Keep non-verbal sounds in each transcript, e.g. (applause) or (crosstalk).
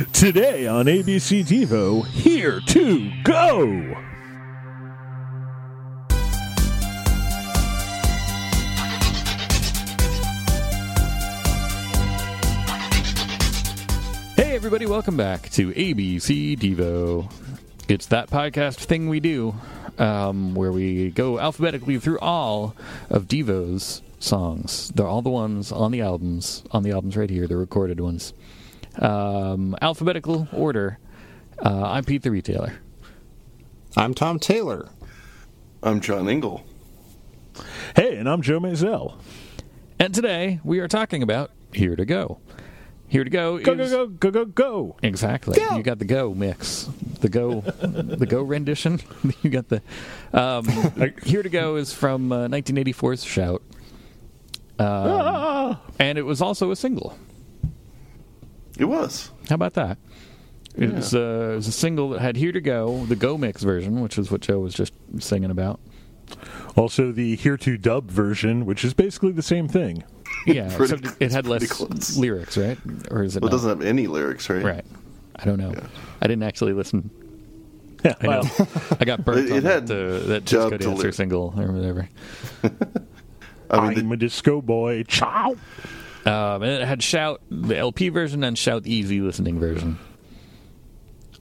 Today on ABC Devo, Here to Go! Hey, everybody, welcome back to ABC Devo. It's that podcast thing we do um, where we go alphabetically through all of Devo's songs. They're all the ones on the albums, on the albums right here, the recorded ones. Um, alphabetical order. Uh, I'm Pete the Retailer. I'm Tom Taylor. I'm John Engel. Hey, and I'm Joe Mazel. And today we are talking about Here to Go. Here to Go Go, is... go, go, go, go, go! Exactly. Go! You got the go mix, the go, the go rendition. (laughs) you got the. Um, Here to go is from uh, 1984's Shout, um, Ah! and it was also a single. It was. How about that? It, was, uh, it was a single that had Here to Go, the Go Mix version, which is what Joe was just singing about. Also, the Here to Dub version, which is basically the same thing. Yeah, (laughs) Pretty- except it had (laughs) less close. lyrics, right? Or is it? Well, it doesn't have any lyrics, right? Right. I don't know. I didn't actually listen. Yeah, I well, (laughs) I got burnt It- on it had that, uh, that job disco to dancer lyric. single or whatever. I mean, I'm a disco boy. Ciao! Um, and it had Shout, the LP version, and Shout the Easy listening version.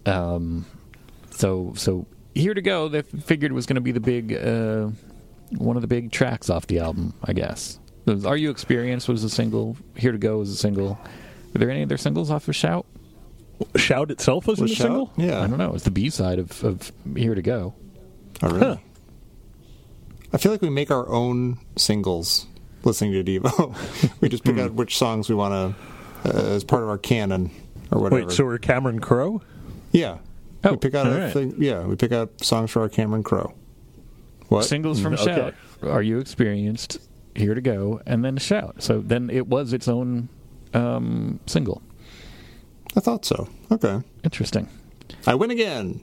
Um, so so here to go. They figured it was going to be the big, uh, one of the big tracks off the album, I guess. Was Are You Experienced was a single. Here to go was a single. Were there any other singles off of Shout? Shout itself was, in Was the Shout? single? Yeah. I don't know. It's the B side of, of Here to Go. Oh, really? Huh. I feel like we make our own singles listening to Devo. (laughs) we just pick Hmm. out which songs we want to, uh, as part of our canon or whatever. Wait, so we're Cameron Crowe? yeah. Oh, we pick out right. thing, yeah, we pick out songs for our Cameron Crowe. What? Singles from Mm, okay. Shout. Are You Experienced? Here to Go. And then Shout. So then it was its own um, single. I thought so. Okay. Interesting. I win again.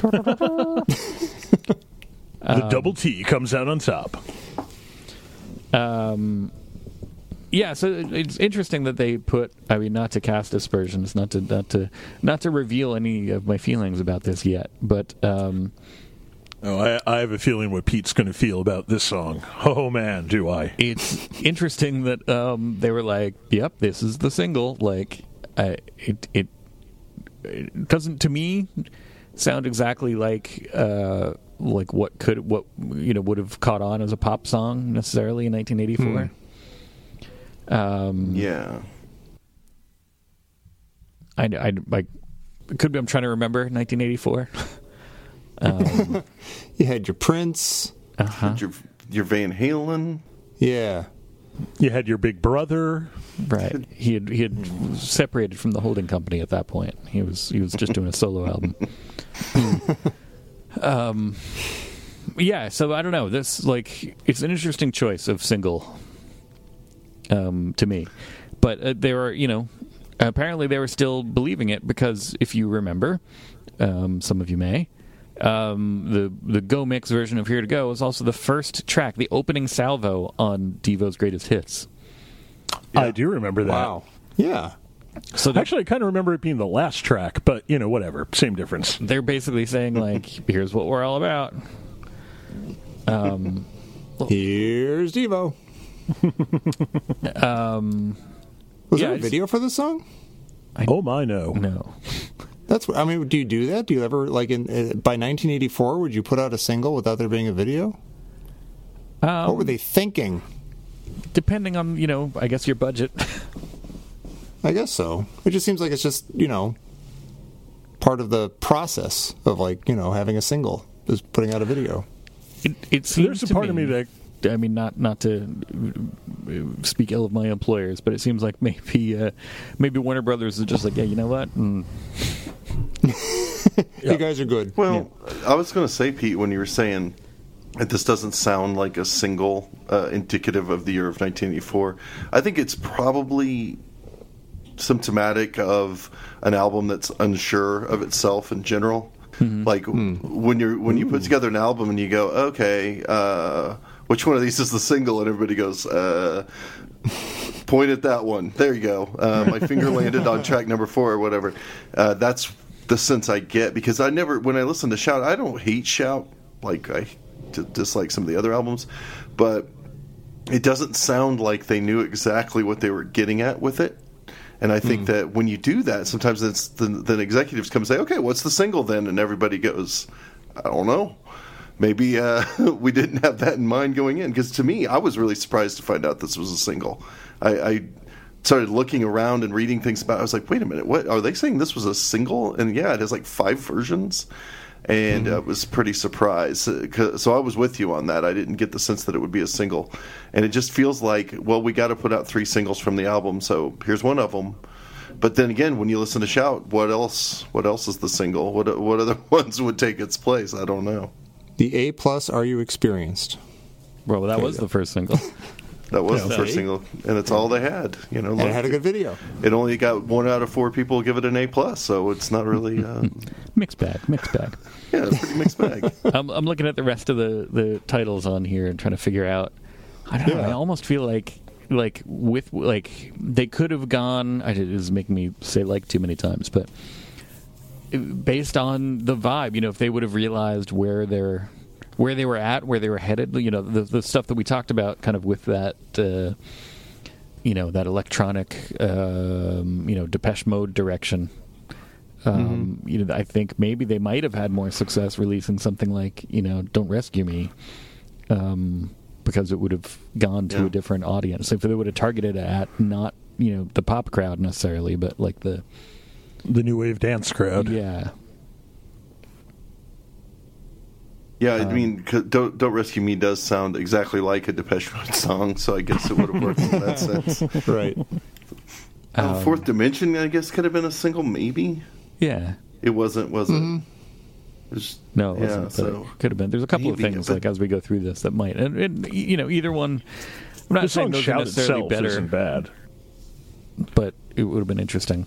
(laughs) The Um, double T comes out on top. Um, yeah, so it's interesting that they put. I mean, not to cast aspersions, not to not to not to reveal any of my feelings about this yet, but um, Oh, I, I have a feeling what Pete's going to feel about this song. Oh, man, do I. it's interesting that um, they were like, "Yep, this is the single." Like, I, it it it doesn't to me sound exactly like uh, like what could what you know would have caught on as a pop song necessarily in 1984. Um, yeah. I, I, I could be. I'm trying to remember 1984. (laughs) um, You had your Prince. uh-huh. Your, your Van Halen. Yeah. You had your big brother. Right. He had he had separated from the holding company at that point. He was he was just doing a solo album. (laughs) (laughs) um. Yeah. So I don't know. This like it's an interesting choice of single. Um, to me, but uh, there are you know apparently they were still believing it because if you remember, um, some of you may. Um, the the Go Mix version of Here to Go is also the first track, the opening salvo on Devo's greatest hits. I do remember that. Wow. Yeah. So they're, Actually, I kind of remember it being the last track, but, you know, whatever. Same difference. they're basically saying like, "Here's what we're all about." Um, Here's Devo. um, Was Yeah, there a video for this song? Oh, my, no. no, That's. what, I mean, do you do that? Do you ever like in uh, by 1984? Would you put out a single without there being a video? um, What were they thinking? depending on you know, I guess your budget. (laughs) I guess so. It just seems like it's just you know part of the process of like you know having a single is putting out a video. It, it seems There's a to part of me that I mean, not not to uh, speak ill of my employers, but it seems like maybe uh, maybe Warner Brothers is just like, yeah, you know what? Mm, (laughs) You guys are good. Well, I was going to say, Pete, when you were saying that this doesn't sound like a single uh, indicative of the year of 1984, I think it's probably symptomatic of an album that's unsure of itself in general. Like when you're when you put together an album and you go, okay, uh, which one of these is the single, and everybody goes, uh, point at that one. There you go. Uh, my finger landed on track number four or whatever. Uh, that's the sense I get because I never, when I listen to Shout, I don't hate Shout like I d- dislike some of the other albums, but it doesn't sound like they knew exactly what they were getting at with it. And I think that when you do that, sometimes it's then, then executives come and say, "Okay, what's the single then?" And everybody goes, "I don't know." Maybe uh, (laughs) we didn't have that in mind going in because to me, I was really surprised to find out this was a single. I, I started looking around and reading things about. it. I was like, "Wait a minute, what are they saying? This was a single?" And yeah, it has like five versions and mm-hmm. I was pretty surprised. 'cause- So I was with you on that. I didn't get the sense that it would be a single, and it just feels like, well, we got to put out three singles from the album, so here's one of them. But then again, when you listen to Shout, what else? What else is the single? What what other (laughs) ones would take its place? I don't know. The A plus. Are you experienced? Well, that was the first single. (laughs) That was Yeah. the first single, and it's all they had. You know, And it had a good video. it only got one out of four people give it an A plus, so it's not really. Uh, (laughs) mixed bag, mixed bag. (laughs) yeah, it's pretty mixed bag. (laughs) I'm, I'm looking at the rest of the, the titles on here and trying to figure out. I don't know. I almost feel like like with like they could have gone. I, this is making me say like too many times, but based on the vibe, you know, if they would have realized where they're where they were at, where they were headed, you know, the the stuff that we talked about, kind of with that. Uh, you know that electronic, um, you know, Depeche Mode direction. Um, You know, I think maybe they might have had more success releasing something like, you know, "Don't Rescue Me," um, because it would have gone to Yeah. a different audience. If they would have targeted it at not, you know, the pop crowd necessarily, but like the The new wave dance crowd. yeah, Yeah, Um, I mean, "Don't Don't Rescue Me" does sound exactly like a Depeche Mode song, so I guess it would have worked in that (laughs) sense. Right. Uh, Um, Fourth Dimension, I guess, could have been a single, maybe. yeah. It wasn't, was it? It was- No, it yeah, wasn't, but so it could have been. There's a couple of things but- like as we go through this that might, and, and you know, either one. I'm not The saying song those are necessarily itself better. isn't bad. but it would have been interesting.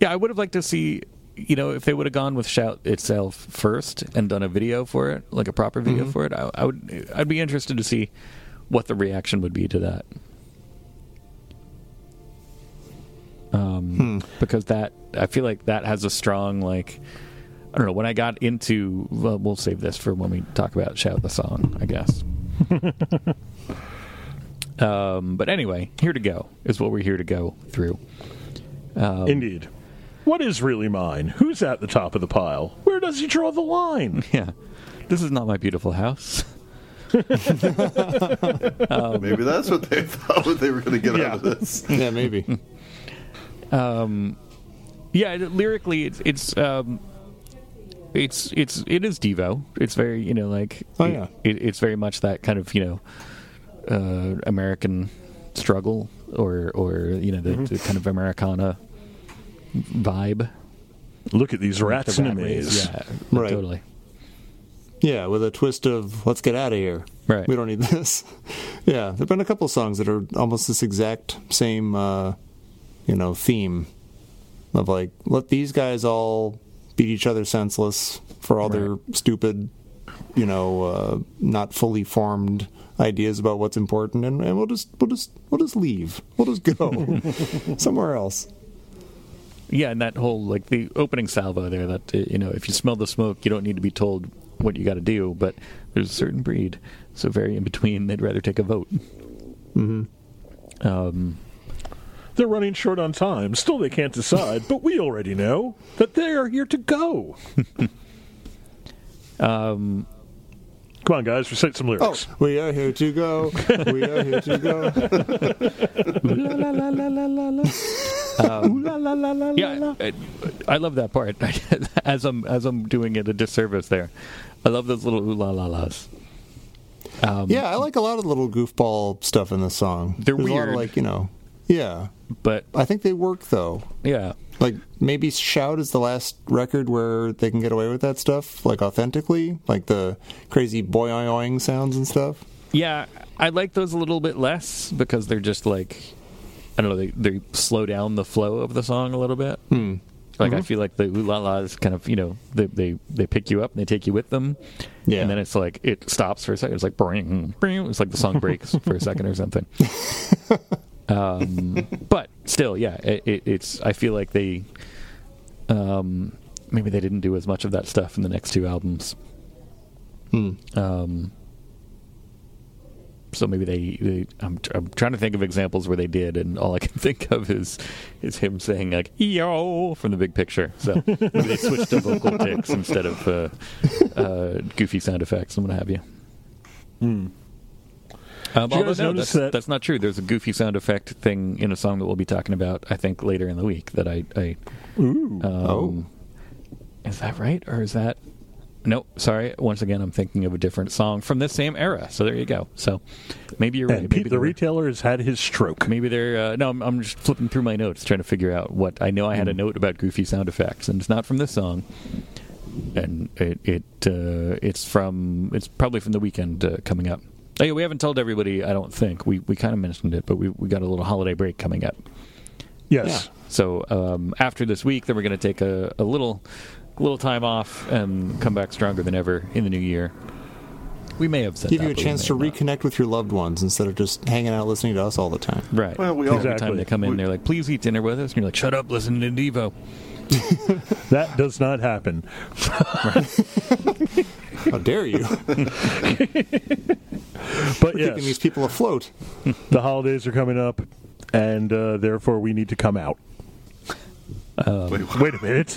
Yeah, I would have liked to see, you know, if they would have gone with Shout itself first and done a video for it, like a proper video for it. I, I would, I'd be interested to see what the reaction would be to that. Um, because that I feel like that has a strong like. I don't know. When I got into, well, we'll save this for when we talk about "Shout" the song, I guess. (laughs) um, but anyway, here to go is what we're here to go through. Um, Indeed. What is really mine? Who's at the top of the pile? Where does he draw the line? (laughs) Yeah, this is not my beautiful house. (laughs) (laughs) maybe that's what they thought what they were going to get Yeah. out of this. Yeah, maybe. um, Yeah, lyrically, it's it's um, it's it's it is Devo. It's very you know like Oh, it- yeah. it, it's very much that kind of you know uh, American struggle or or you know the, the kind of Americana vibe. Look at these rats The in a rat race. maze. Yeah, Right. totally. Yeah, with a twist of "Let's get out of here." Right. We don't need this. (laughs) yeah, there've been a couple songs that are almost this exact same, uh, you know, theme of like let these guys all beat each other senseless for all their stupid, you know, uh, not fully formed ideas about what's important, and, and we'll just we'll just we'll just leave. We'll just go (laughs) somewhere else. Yeah, and that whole like the opening salvo there that uh, you know if you smell the smoke, you don't need to be told what you got to do. But there's a certain breed, so very in between, they'd rather take a vote. Mm-hmm. Um, They're running short on time. Still, they can't decide, but we already know that they are here to go. (laughs) um, Come on, guys, recite some Oh, lyrics. we are here to go. We are here to go. (laughs) la, la, la, la, la, la, la. Ooh, la, la, la, la, la, Yeah. I, I love that part. (laughs) as I'm as I'm doing it a disservice there, I love those little ooh la la las. Um, Yeah, I like a lot of the little goofball stuff in this song. They're There's A lot weird. of like you know, yeah. but I think they work though. yeah, Like maybe "Shout" is the last record where they can get away with that stuff, like authentically, like the crazy boing sounds and stuff. yeah, I like those a little bit less because they're just like I don't know. They they slow down the flow of the song a little bit. Hmm. Like I feel like the ooh la las kind of you know they they they pick you up and they take you with them. Yeah. And then it's like it stops for a second. It's like bring, bring. It's like the song breaks for a second or something. (laughs) Um, but still, yeah, it, it, it's. I feel like they, um, maybe they didn't do as much of that stuff in the next two albums. Hmm. Um, so maybe they, they I'm, tr- I'm trying to think of examples where they did, and all I can (laughs) think of is is him saying like "yo" from the big picture. So (laughs) maybe they switched to vocal ticks instead of uh, uh, goofy sound effects and what have you. Um, Did you although no, notice that's, that- that's not true. There's a goofy sound effect thing in a song that we'll be talking about, I think, later in the week. That I, I Ooh. um, Oh. is that right or is that? No, sorry. Once again, I'm thinking of a different song from this same era. So there you go. So maybe you're right. and maybe Pete, the retailer, has had his stroke. Maybe they're uh, no. I'm, I'm just flipping through my notes, trying to figure out what I know. I had a note about goofy sound effects, and it's not from this song, and it it uh, it's from it's probably from the weekend uh, coming up. Oh, yeah, we haven't told everybody. I don't think we we kind of mentioned it, but we we got a little holiday break coming up. Yes. So um, after this week, then we're going to take a, a little little time off and come back stronger than ever in the new year. We may have said Give that, you a but we chance to may have reconnect with your loved ones instead of just hanging out listening to us all the time. Right. Well, we all- Every Exactly. time they come in, We- they're like, "Please eat dinner with us," and you're like, "Shut up, listen to Devo." (laughs) That does not happen. (laughs) How dare you? (laughs) But Keeping these people afloat. the holidays are coming up, and uh, therefore we need to come out. Wait. (laughs) Wait a minute.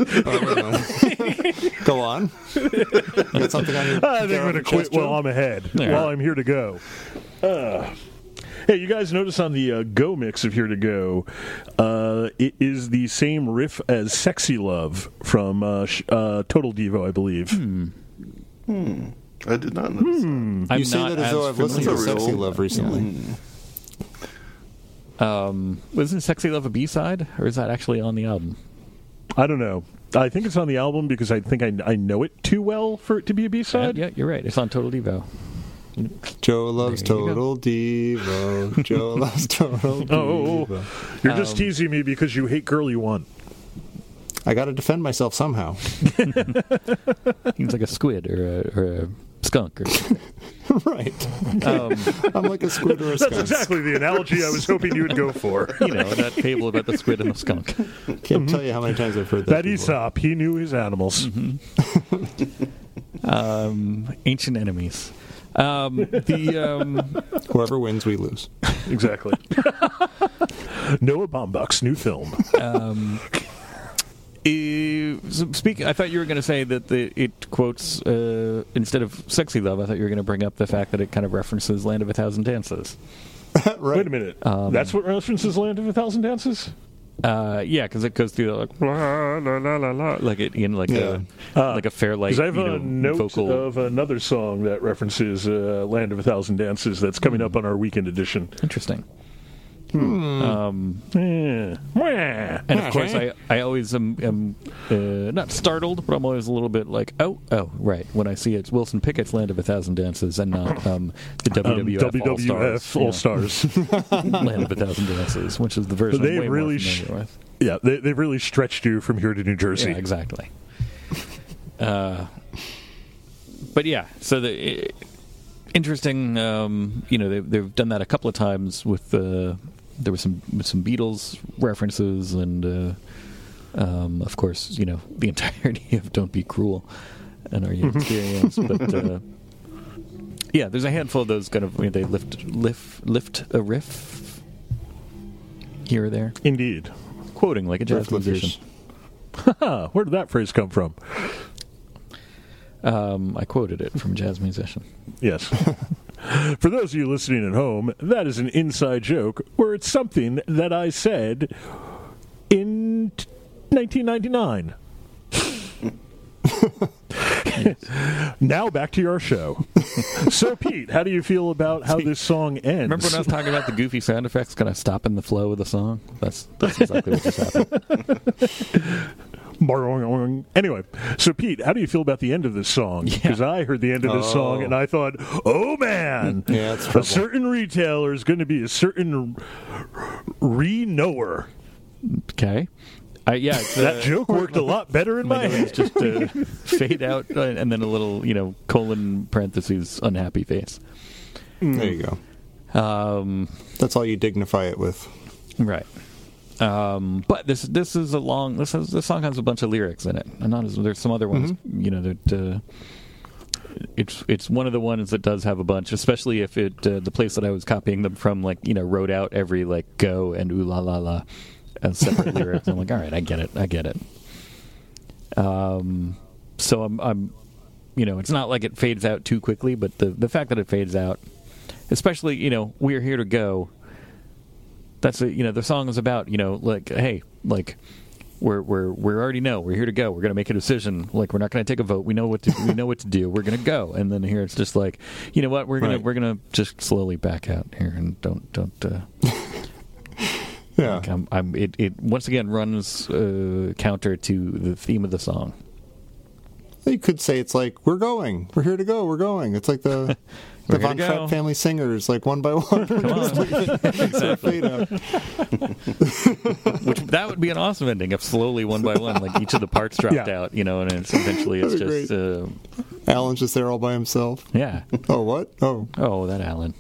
Go on. You got something on your I think I'm going to quit while I'm ahead, Yeah. while I'm here to go. Uh, hey, you guys notice on the uh, Go mix of Here to Go, uh, it is the same riff as Sexy Love from uh, sh- uh, Total Devo, I believe. I did not notice. that. I'm You say not that as though I've listened to Sexy Love recently. Um, wasn't "Sexy Love" a B side, or is that actually on the album? I don't know. I think it's on the album because I think I, I know it too well for it to be a B side. yeah, you're right. It's on Total Devo. Joe loves There go. Total Devo. Joe (laughs) loves Total Oh, you're just Um, teasing me because you hate Girly One. I got to defend myself somehow. (laughs) He's like a squid or a, or a skunk. Or, (laughs) right. um, (laughs) I'm like a squid or a That's skunk. exactly the analogy I was hoping you would go for. (laughs) you know that fable about the squid and the skunk. Can't tell you how many times I've heard that. That before. Aesop, he knew his animals. Um, ancient enemies. Um, the um, Whoever wins, we lose. Exactly. Noah Baumbach's new film. Um, eh, speak. I thought you were going to say that the, it quotes uh, instead of "sexy love." I thought you were going to bring up the fact that it kind of references "Land of a Thousand Dances." (laughs) right. Wait a minute. Um, That's what references Land of a Thousand Dances? Uh, yeah, because it goes through the, like la, la, la, la, la, like it in like Yeah. a Ah. like a Fairlight. Because I have you a note vocal. of another song that references uh, Land of a Thousand Dances that's coming Hmm. up on our weekend edition. Interesting. Hmm. Um, Eh. Wah. and of course, I, I always am, am uh, not startled, but I'm always a little bit like, oh, oh, right. When I see it's Wilson Pickett's Land of a Thousand Dances and not um, the Um, WWF, WWF All All Stars, Stars. (laughs) Land of a Thousand Dances, which is the version They I'm really sh- with. yeah, they, they've really stretched you from here to New Jersey. Yeah, exactly. uh, but yeah, so the. i interesting. Um, you know, they've, they've done that a couple of times with uh, there was some some Beatles references, and uh, um, of course, you know, the (laughs) entirety of "Don't Be Cruel" and Are You Experienced, but. Uh, yeah, there's a handful of those kind of they lift lift lift a riff here or there, Indeed. quoting like a jazz musician. where did that phrase come from? Um, I quoted it from a jazz musician. Yes. (laughs) For those of you listening at home, that is an inside joke where it's something that I said in t- 1999. (laughs) now back to your show. so, Pete, how do you feel about how this song ends? Remember when I was talking about the goofy sound effects kind of stopping the flow of the song? That's that's exactly what just happened. (laughs) Anyway, so Pete, how do you feel about the end of this song? Yeah. Because I heard the end of this song Oh. and I thought, oh man, (laughs) Yeah, a certain retailer is going to be a certain re-knower. Okay. I, yeah, it's, That uh, joke worked a lot better in my my head. just uh, (laughs) fade out uh, and then a little, you know, colon parentheses unhappy face. There you go. Um, That's all you dignify it with. Right. Um, but this this is a long this has, this song has a bunch of lyrics in it, and not as there's some other ones you know that uh, it's it's one of the ones that does have a bunch, especially if it uh, the place that I was copying them from like you know wrote out every like go and ooh la la la as separate (laughs) lyrics. I'm like, all right, I get it, I get it. Um, so I'm I'm you know it's not like it fades out too quickly, but the the fact that it fades out, especially you know we're here to go that's a, you know the song is about you know like hey like we're we're we already know we're here to go we're going to make a decision like we're not going to take a vote we know what to we know what to do we're going to go and then here it's just like you know what we're going Right. to we're going to just slowly back out here and don't don't uh, (laughs) Yeah. like I'm, I'm it it once again runs uh, counter to the theme of the song You could say it's like we're going, we're here to go, we're going. It's like the (laughs) We're here Von Trapp family singers, like one by one. come on. (laughs) (laughs) Exactly. which that would be an awesome ending if slowly one by one like each of the parts dropped Yeah. out you know and it's eventually it's just uh, Alan's just there all by himself. yeah. Oh, what? Oh, oh that Alan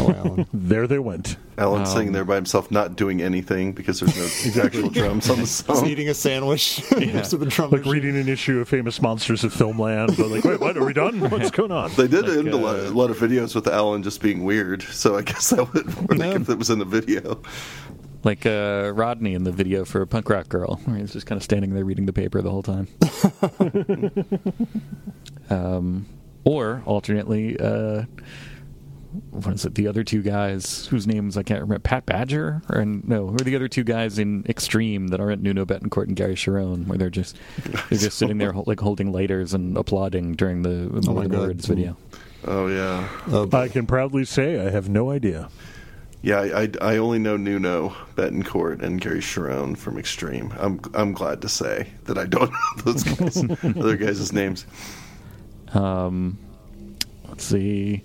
oh, Alan. (laughs) There they went. Alan Um, sitting there by himself, not doing anything because there's no (laughs) actual drums on the Just song. eating a sandwich (laughs) next to the drum Like machine. reading an issue of Famous Monsters of Filmland. But like, wait, what? Are we done? What's going on? They did Like, end a, lot, uh, a lot of videos with Alan just being weird, so I guess that would work Yeah. if it was in the video. like uh, Rodney in the video for Punk Rock Girl, where he's just kind of standing there reading the paper the whole time. um, or alternately, uh, what is it? The other two guys whose names I can't remember, Pat Badger, or no, who are the other two guys in Extreme that aren't Nuno Bettencourt and Gary Cherone, where they're just they're just sitting there (laughs) like holding lighters and applauding during the Oh More my Than God. Words video. Oh yeah, Oh, I can proudly say I have no idea. yeah. I, I, I only know Nuno Bettencourt and Gary Cherone from Extreme. I'm I'm glad to say that I don't (laughs) know those guys, (laughs) other guys' names. Um, let's see,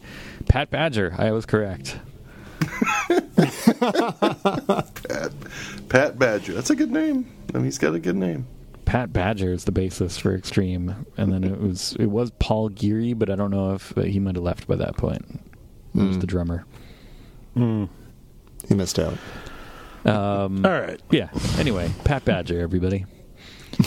Pat Badger, I was correct. Pat Pat Badger. That's a good name. I mean, he's got a good name. Pat Badger is the bassist for Extreme, and then it was it was Paul Geary, but I don't know if uh, he might have left by that point. He was Hmm. the drummer. he missed out. Um, All right. yeah. Anyway, Pat Badger, everybody. (laughs)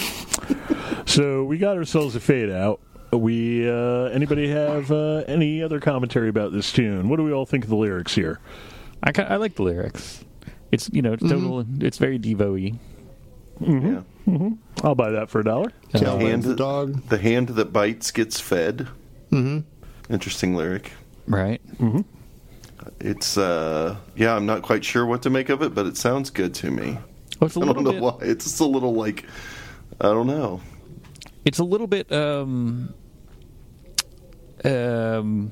So we got ourselves a fade out. We uh, anybody have uh, any other commentary about this tune? What do we all think of the lyrics here? I ki- I like the lyrics. It's you know it's total. It's very Devo-y. Yeah. I'll buy that for a dollar. Cal Wag's Hand the dog. The hand that bites gets fed. Mm-hmm. Interesting lyric. right. Hmm. It's uh yeah, I'm not quite sure what to make of it, but it sounds good to me. Well, it's a I don't know bit. why. It's just a little like I don't know. It's a little bit um um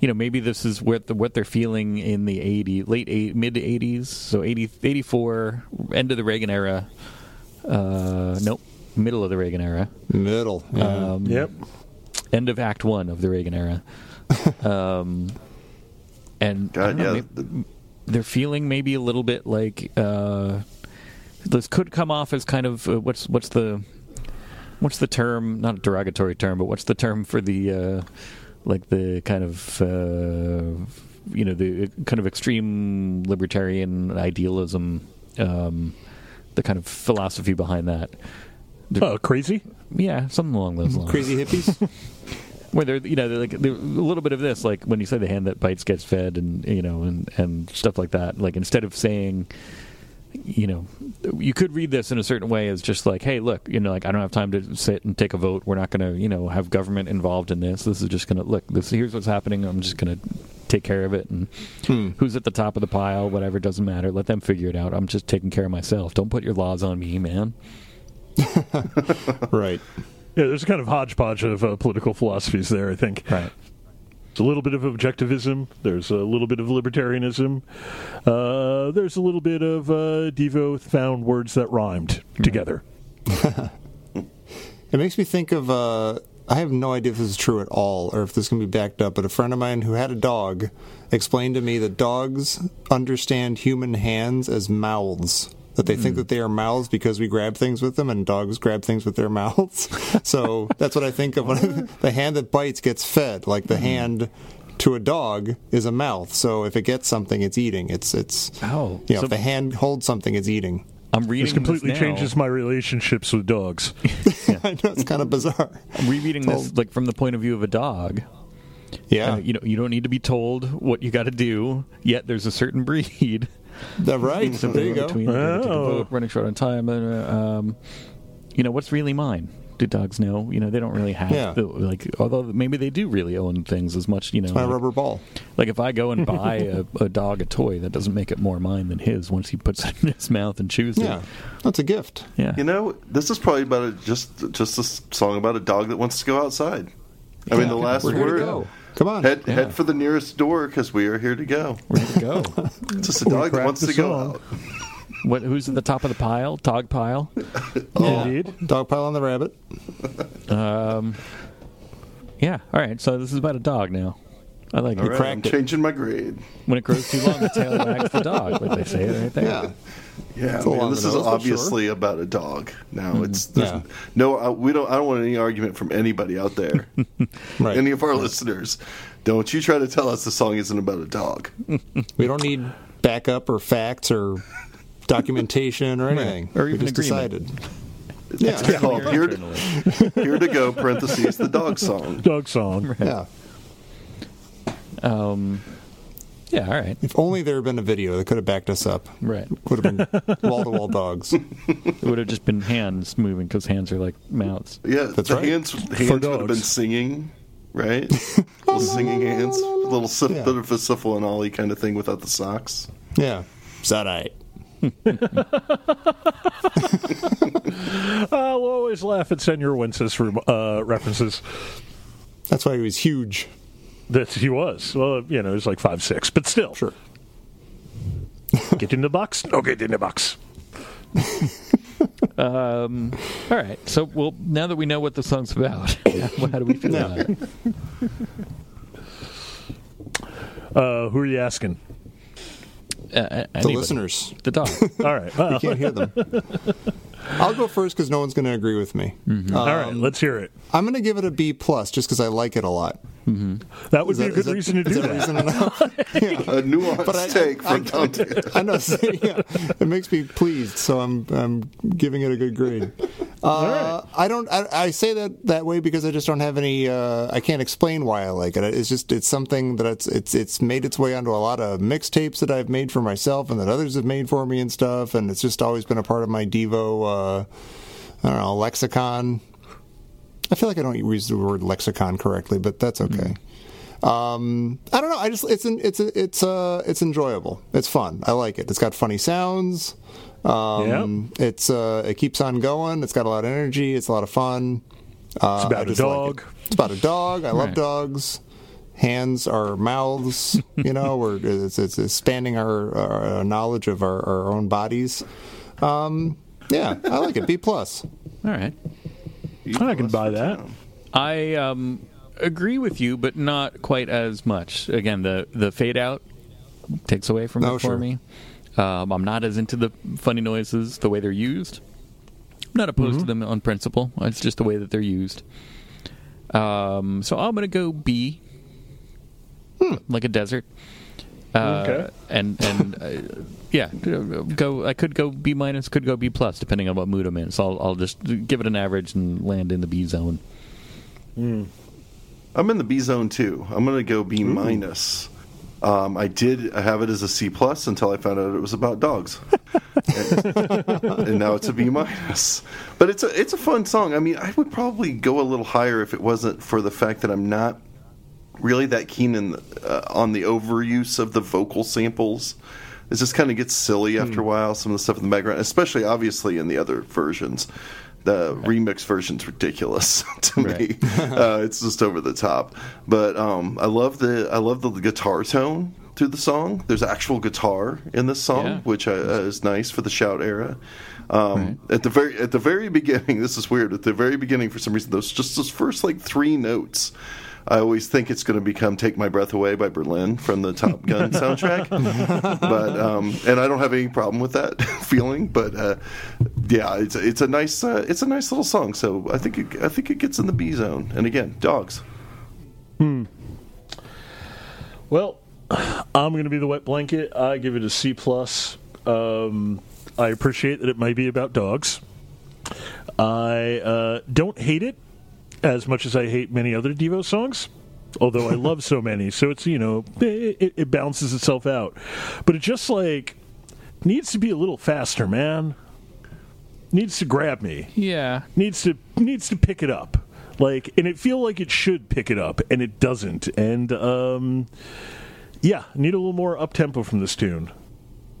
you know maybe this is what the, what they're feeling in the 80 late eight, mid 80s so 80 84 end of the Reagan era uh nope middle of the Reagan era Middle. Yeah. um Yep. end of act 1 of the Reagan era (laughs) um and I God, don't know, yeah. maybe- they're feeling maybe a little bit like uh, this could come off as kind of uh, what's what's the what's the term not a derogatory term but what's the term for the uh, like the kind of uh, you know the kind of extreme libertarian idealism um, the kind of philosophy behind that Oh, crazy. yeah something along those lines Crazy hippies. (laughs) where they're you know they're like they're a little bit of this like when you say the hand that bites gets fed and you know and and stuff like that like instead of saying you know you could read this in a certain way as just like hey look you know like I don't have time to sit and take a vote we're not going to you know have government involved in this this is just going to look this here's what's happening I'm just going to take care of it and Hmm. who's at the top of the pile whatever doesn't matter let them figure it out I'm just taking care of myself don't put your laws on me man (laughs) right. Yeah, there's a kind of hodgepodge of uh, political philosophies there. I think. right It's a little bit of objectivism. There's a little bit of libertarianism. Uh, there's a little bit of uh, Devo found words that rhymed together. (laughs) It makes me think of. Uh, I have no idea if this is true at all or if this can be backed up, but a friend of mine who had a dog explained to me that dogs understand human hands as mouths. That they think that they are mouths because we grab things with them, and dogs grab things with their (laughs) mouths. so that's what I think of when (laughs) the hand that bites gets fed, like the hand to a dog is a mouth. So if it gets something, it's eating. It's it's Oh, you know, so- if the hand holds something, it's eating. I'm reading This completely this changes my relationships with dogs. (laughs) I know it's kind of bizarre. I'm rereading this like from the point of view of a dog. Yeah, Uh, you know, you don't need to be told what you got to do. Yet there's a certain breed. That- right. so there you go. Between ability to Oh. vote, running short on time, and uh, um, you know what's really mine. Do dogs know? You know, they don't really have Yeah. the, like. Although maybe they do really own things as much. You know, My like, rubber ball. like if I go and (laughs) buy a, a dog a toy, that doesn't make it more mine than his. Once he puts (laughs) it in his mouth and chews Yeah, it. that's a gift. Yeah. You know, this is probably about a, just just a song about a dog that wants to go outside. I mean, the last We're word. Go. Come on. Head Yeah. head for the nearest door because we are here to go. Where to go? (laughs) It's just a dog that wants the to go out. (laughs) what? Who's at the top of the pile? Dog pile. (laughs) Indeed. Dog pile on the rabbit. Um, yeah. All right. So this is about a dog now. I like All it. right, I'm it. changing my grade. When it grows too long, the tail wags the dog. Like they say it right there. Yeah. Yeah, It's a I mean, this is nose, but obviously about a dog. Now it's Yeah. no. Uh, we don't. I don't want any argument from anybody out there. (laughs) Right. Any of our listeners, don't you try to tell us the song isn't about a dog. (laughs) We don't need backup or facts or documentation or anything. Or we even just agreement. decided. Yeah, It's called here, internally. here to go. Parentheses the dog song. Dog song. yeah. Um, yeah. All right. If only there had been a video that could have backed us up. Right. Would have been wall to wall dogs. It would have just been hands moving because hands are like mouths. Yeah, That's the right. hands hands would have been singing, right? (laughs) little singing hands, a little sip, Yeah. bit of a syphil and ollie kind of thing without the socks. Yeah. Zadite. I'll (laughs) always laugh at Senor Wences uh, references. That's why he was huge. That he was. Well, you know, he was like five six, but still. Sure. (laughs) Get in the box. No, get in the box. (laughs) Um, all right. So, well, now that we know what the song's about, (laughs) how do we feel about it? Uh, who are you asking? Uh, The listeners. The dog. All right. Well, You can't hear them. I'll go first because no one's going to agree with me. Mm-hmm. all right. Let's hear it. I'm going to give it a B plus just because I like it a lot. That would Is be that- a good is that- reason to do that that. reason enough? (laughs) A nuanced But I- take I- from Dante. I know. see, yeah, it makes me pleased, so I'm I'm giving it a good grade. (laughs) Uh, I don't. I, I say that that way because I just don't have any. Uh, I can't explain why I like it. It's just it's something that it's it's it's made its way onto a lot of mixtapes that I've made for myself and that others have made for me and stuff. And it's just always been a part of my Devo. Uh, I don't know lexicon. I feel like I don't use the word lexicon correctly, but that's okay. Um, I don't know. I just it's an, it's a, it's uh it's enjoyable. It's fun. I like it. It's got funny sounds. Um, It's uh it keeps on going. It's got a lot of energy. It's a lot of fun. Uh, It's about a just like dog. it. it's about a dog. I love dogs. Hands are mouths. You know, (laughs) we're it's, it's expanding our, our knowledge of our, our own bodies. Um, yeah, I like it. B plus. All right. I can buy that. I um, agree with you, but not quite as much. Again, the the fade out takes away from Oh, it for sure. me. Um, I'm not as into the funny noises the way they're used. I'm not opposed to them on principle. It's just the way that they're used. Um, so I'm going to go B, like a desert. Uh, Okay. And and uh, yeah, go. I could go B minus, could go B plus, depending on what mood I'm in. So I'll, I'll just give it an average and land in the B zone. I'm in the B zone too. I'm going to go B minus. Um, I did have it as a C plus until I found out it was about dogs, (laughs) and, and now it's a B minus. But it's a it's a fun song. I mean, I would probably go a little higher if it wasn't for the fact that I'm not really that keen in, uh, on the overuse of the vocal samples. It just kind of gets silly after a while. Some of the stuff in the background, especially obviously in the other versions. The remix version's ridiculous (laughs) to me. (laughs) (laughs) uh, it's just over the top. But um, I love the I love the guitar tone through the song. There's actual guitar in this song, Yeah. which uh, is nice for the shout era. Um, At the very at the very beginning, this is weird. At the very beginning, for some reason, those just those first like three notes. I always think it's going to become "Take My Breath Away" by Berlin from the Top Gun (laughs) soundtrack, but um, and I don't have any problem with that (laughs) feeling. But uh, yeah, it's a, it's a nice uh, it's a nice little song. So I think it, I think it gets in the B zone. And again, dogs. Hmm. Well, I'm going to be the wet blanket. I give it a C plus. Um, I appreciate that it might be about dogs. I uh, don't hate it as much as I hate many other Devo songs. Although I love so many, so it's you know it, it balances itself out, but it just like needs to be a little faster, man. Needs to grab me. Yeah. needs to needs to pick it up. Like and it feel like it should pick it up and it doesn't. And um yeah need a little more up tempo from this tune.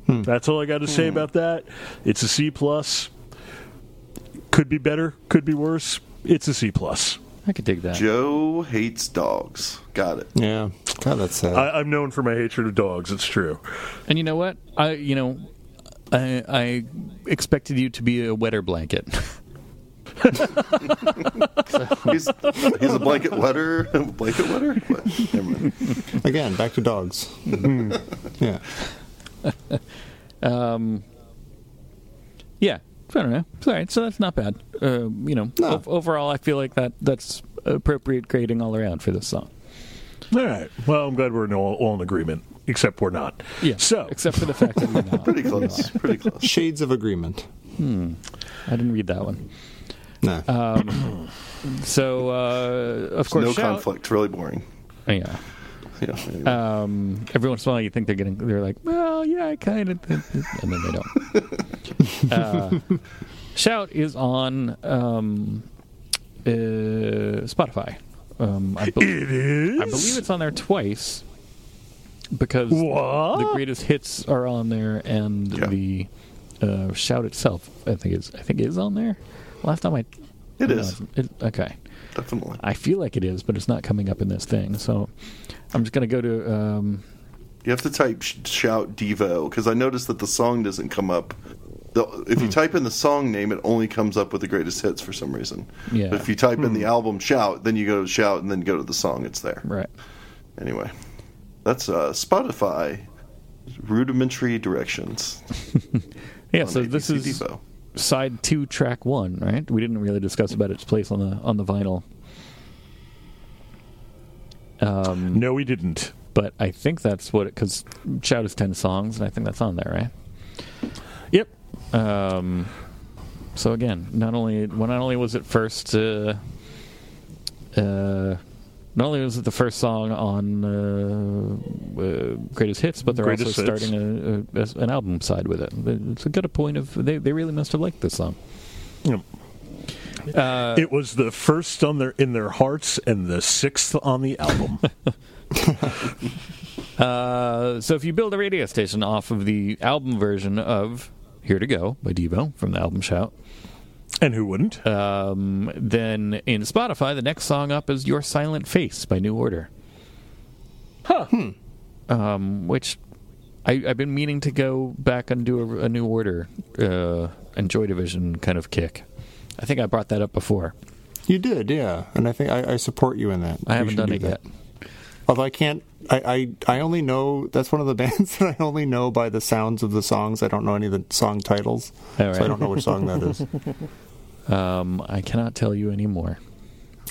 That's all i got to say about that. It's a c plus. Could be better could be worse it's a c plus I could dig that. Joe hates dogs. Got it. Yeah. God, that's sad. I, i'm known for my hatred of dogs it's true And you know what? I you know I I expected you to be a wetter blanket. (laughs) He's, he's a blanket wetter. (laughs) blanket wetter? What? Never mind. Again, back to dogs. yeah. (laughs) um, yeah. I don't know. It's all right. So that's not bad. Uh, you know, No. o- overall, I feel like that that's appropriate grading all around for this song. all right well i'm glad we're in all, all in agreement except we're not Yeah. so except for the fact that we're (laughs) not. Pretty close. Pretty close. Shades of agreement. Hmm. I didn't read that one. Nah. So uh, of course, no shout. conflict. Really boring. Yeah. Yeah. Um, every once in a while, you think they're getting. They're like, well, yeah, I kind of, and then they don't. (laughs) uh, Shout is on um, uh, Spotify. Um, I, bel- it is I believe it's on there twice because What? the greatest hits are on there, and Yeah. the uh, Shout itself, I think is, I think is on there. Last time I, It no, is. it- okay. Definitely. I feel like it is, but it's not coming up in this thing. So I'm just gonna go to. Um, You have to type shout Devo because I noticed that the song doesn't come up. The, if Hmm. you type in the song name, it only comes up with the greatest hits for some reason. Yeah. But if you type in the album shout, then you go to shout and then go to the song. It's there. right. Anyway, that's uh, Spotify rudimentary directions. (laughs) Yeah. on So this ABC is Devo. Side two, track one, right? We didn't really discuss about its place on the on the vinyl. Um, no we didn't but I think that's what it because Shout is ten songs, and I think that's on there, right? yep Um, so again, not only well, not only was it first, uh, uh, not only was it the first song on uh, uh, Greatest Hits, but they're Greatest also Hits. starting a, a, an album side with it. It's a good point of they they really must have liked this song. Yep. Uh, It was the first on their in their hearts and the sixth on the album. (laughs) (laughs) Uh, so if you build a radio station off of the album version of "Here to Go" by Devo from the album Shout, and who wouldn't? um, then in Spotify, the next song up is "Your Silent Face" by New Order. Huh. um, which I, I've been meaning to go back and do a, a new order uh, and Joy Division kind of kick. I think I brought that up before. You did, yeah, and I think I, I support you in that. I You haven't done do it that. yet. Although I can't, I, I I only know that's one of the (laughs) bands that I only know by the sounds of the songs. I don't know any of the song titles, All so I don't know which song that is. (laughs) Um, I cannot tell you anymore.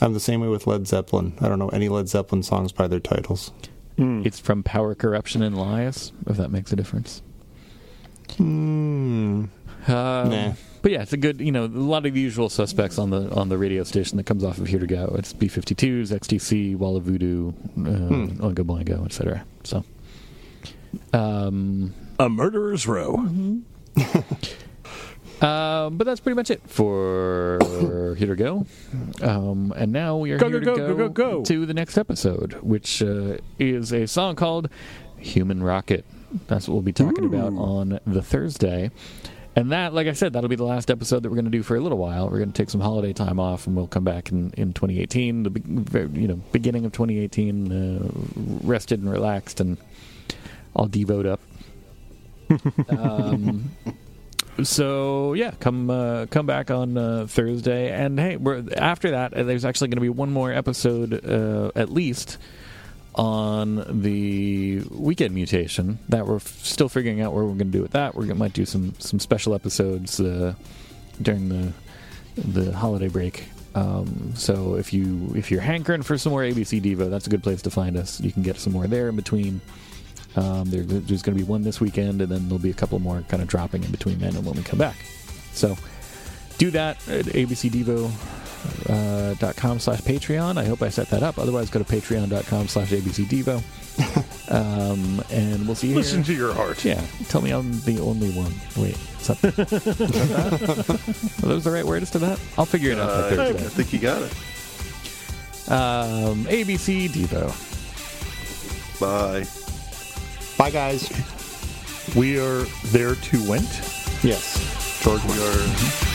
I'm the same way with Led Zeppelin. I don't know any Led Zeppelin songs by their titles. It's from Power, Corruption, and Lies. If that makes a difference. Hmm. Um, Nah. But yeah, it's a good. You know, a lot of the usual suspects on the on the radio station that comes off of Here to Go. It's B52s, XTC, Wall of Voodoo, uh, Oingo Boingo, etc. So. Um, A murderer's row. (laughs) Um, but that's pretty much it for (coughs) Here to Go. Um, and now we are Go, here go, to go, go, to the next episode, which uh, is a song called Human Rocket. That's what we'll be talking about on the Thursday. And that, like I said, that'll be the last episode that we're going to do for a little while. We're going to take some holiday time off, and we'll come back in, in 2018, the be- you know beginning of 2018, uh, rested and relaxed, and all devote up. (laughs) um, so yeah, come uh, come back on uh, Thursday, and hey, we're, after that, uh, there's actually going to be one more episode uh, at least on the weekend mutation that we're f- still figuring out where we're going to do with that. We might do some some special episodes uh, during the the holiday break Um, so if you if you're hankering for some more ABC Devo, that's a good place to find us. You can get some more there in between. Um, there, there's going to be one this weekend, and then there'll be a couple more kind of dropping in between then and when we come back. So do that at abcdevo.com uh, slash Patreon. I hope I set that up. Otherwise, go to patreon.com slash abcdevo. (laughs) Um, and we'll see you Listen here. to your heart. Yeah, tell me I'm the only one. Wait, is that, is (laughs) that that? Are those the right words to that? I'll figure it out Uh, I Thursday. think you got it. Um, ABC Devo. Bye. Bye, guys. We are there to went. Yes. George, we are